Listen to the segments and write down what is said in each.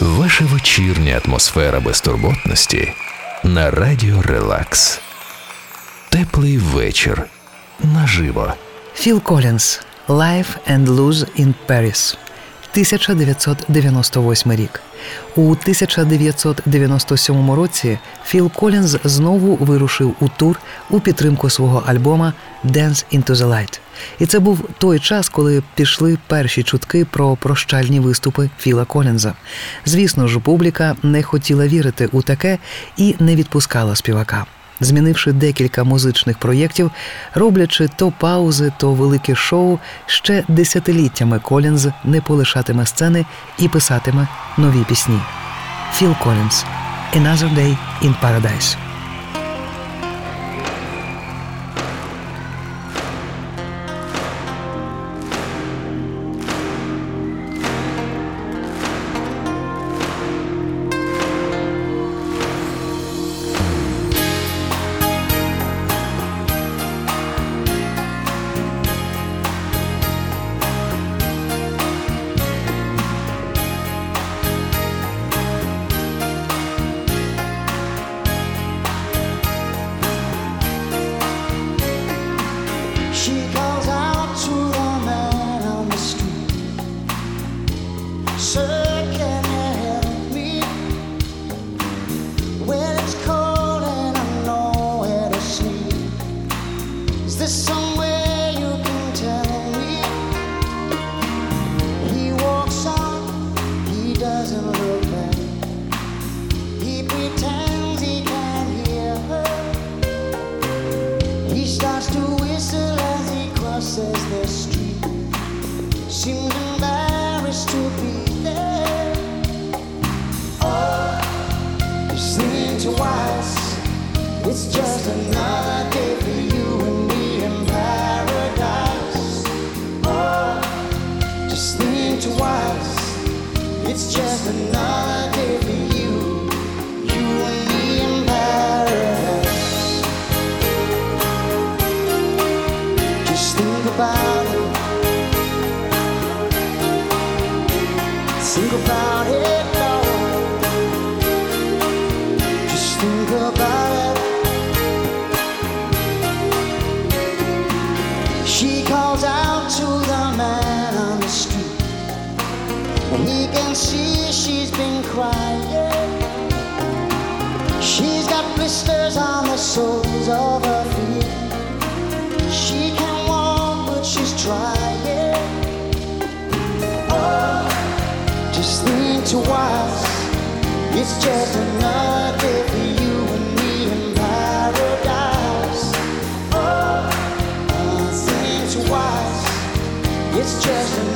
Ваша вечірня атмосфера безтурботності на радіо Релакс. Теплий вечір наживо. Філ Колінс Live and Loose in Paris 1998 рік. У 1997 році Філ Колінз знову вирушив у тур у підтримку свого альбома Dance into the Light. І це був той час, коли пішли перші чутки про прощальні виступи Філа Колінза. Звісно ж, публіка не хотіла вірити у таке і не відпускала співака змінивши декілька музичних проєктів, роблячи то паузи, то велике шоу, ще десятиліттями Колінз не полишатиме сцени і писатиме нові пісні. Філ Колінз «Another Day in Paradise» trying. Oh, just think twice. It's just another for you and me in paradise. Oh, think twice. It's just another.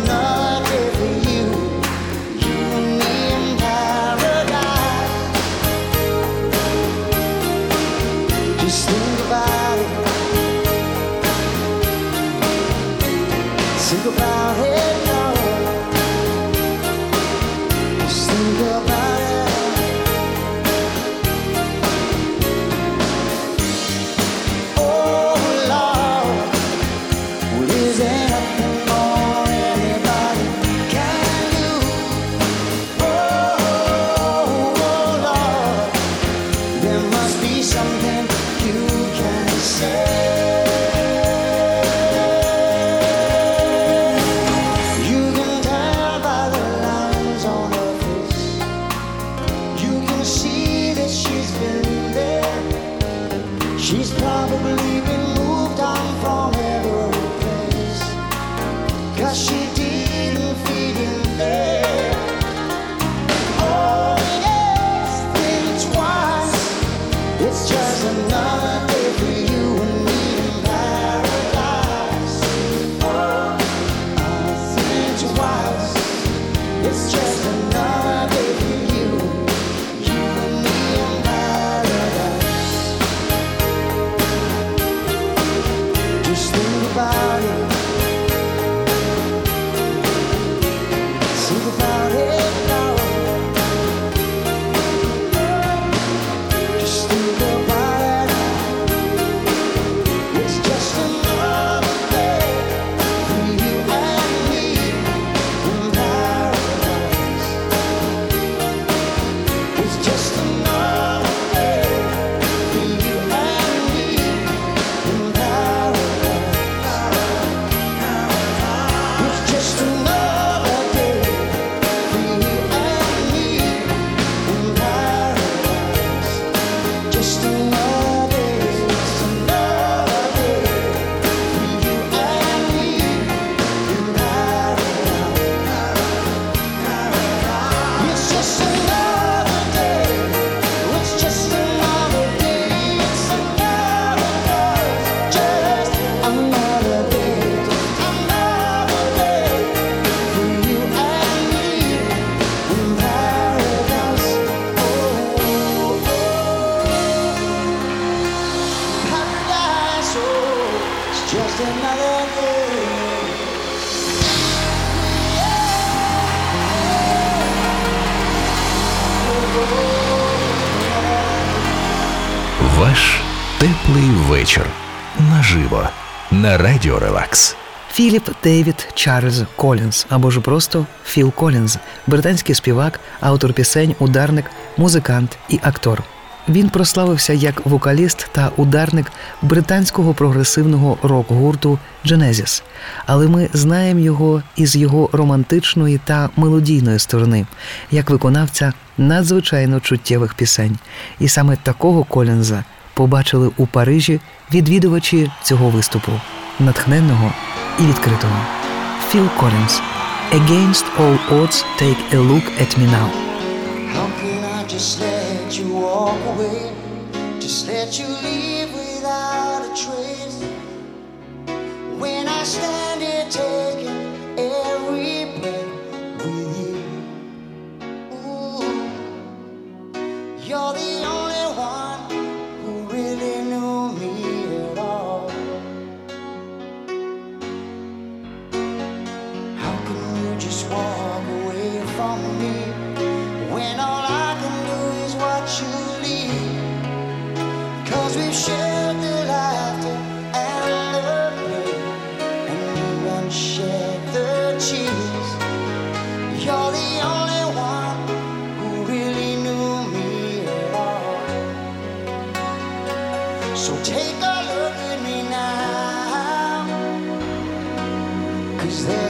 She's probably in Ваш теплий вечір наживо на радіо Релакс. Філіп Дейвід Чарльз Колінз або ж просто Філ Колінз, британський співак, автор пісень, ударник, музикант і актор. Він прославився як вокаліст та ударник британського прогресивного рок-гурту Genesis. але ми знаємо його із його романтичної та мелодійної сторони, як виконавця надзвичайно чуттєвих пісень. І саме такого Колінза побачили у Парижі відвідувачі цього виступу, натхненного і відкритого. Філ Колінз «Against all odds, take a look at me now». let you walk away, just let you leave without a trace. When I stand here taking every breath with you, ooh, you're the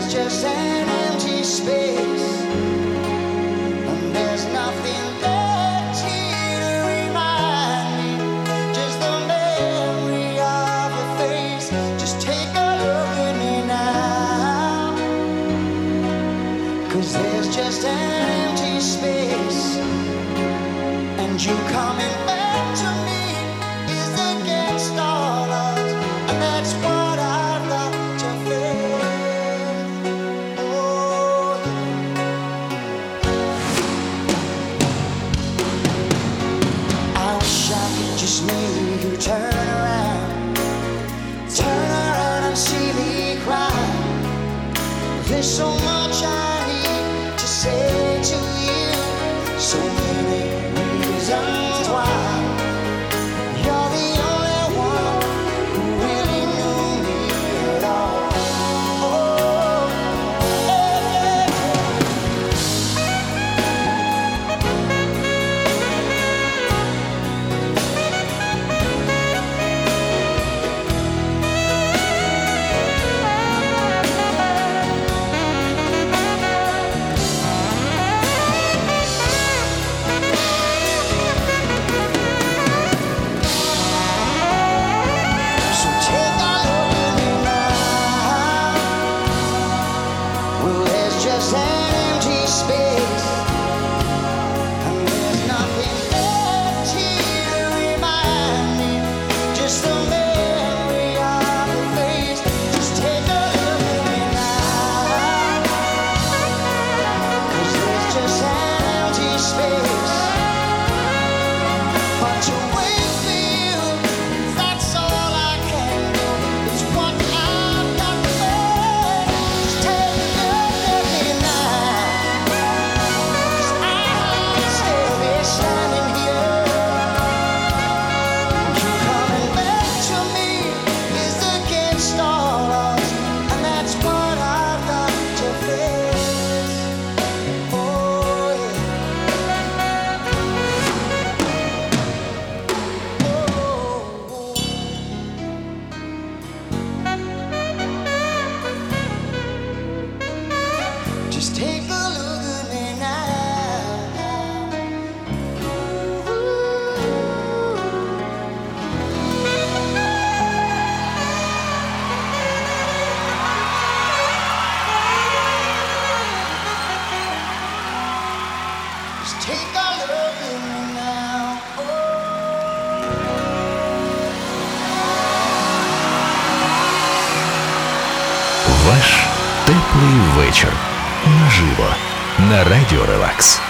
just an empty space. Ваш теплий вечір. Наживо. На радіо Релакс.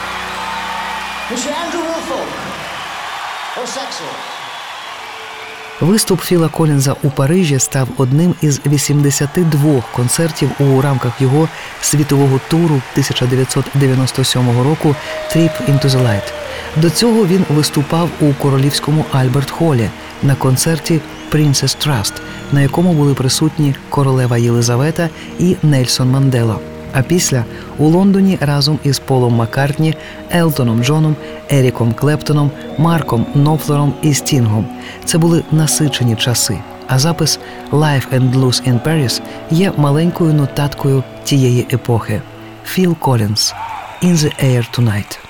Виступ Філа Колінза у Парижі став одним із 82 концертів у рамках його світового туру 1997 року «Trip into the Light». До цього він виступав у королівському Альберт Холі – на концерті «Princess Trust», на якому були присутні королева Єлизавета і Нельсон Мандела. А після у Лондоні разом із Полом Маккартні, Елтоном Джоном, Еріком Клептоном, Марком Нофлером і Стінгом. Це були насичені часи. А запис «Life and Blues in Paris» є маленькою нотаткою тієї епохи. Філ Колінс «In the Air Tonight».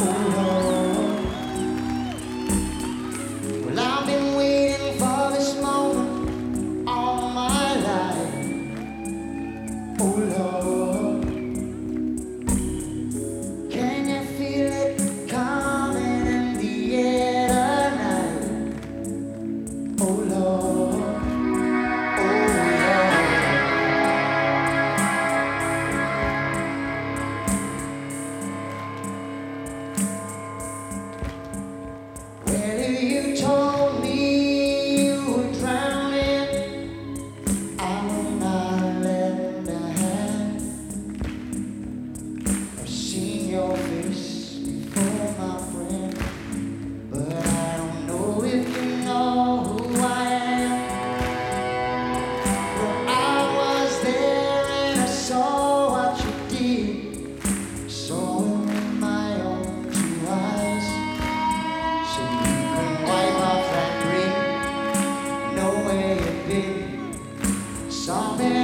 Oh. you talk? saw me.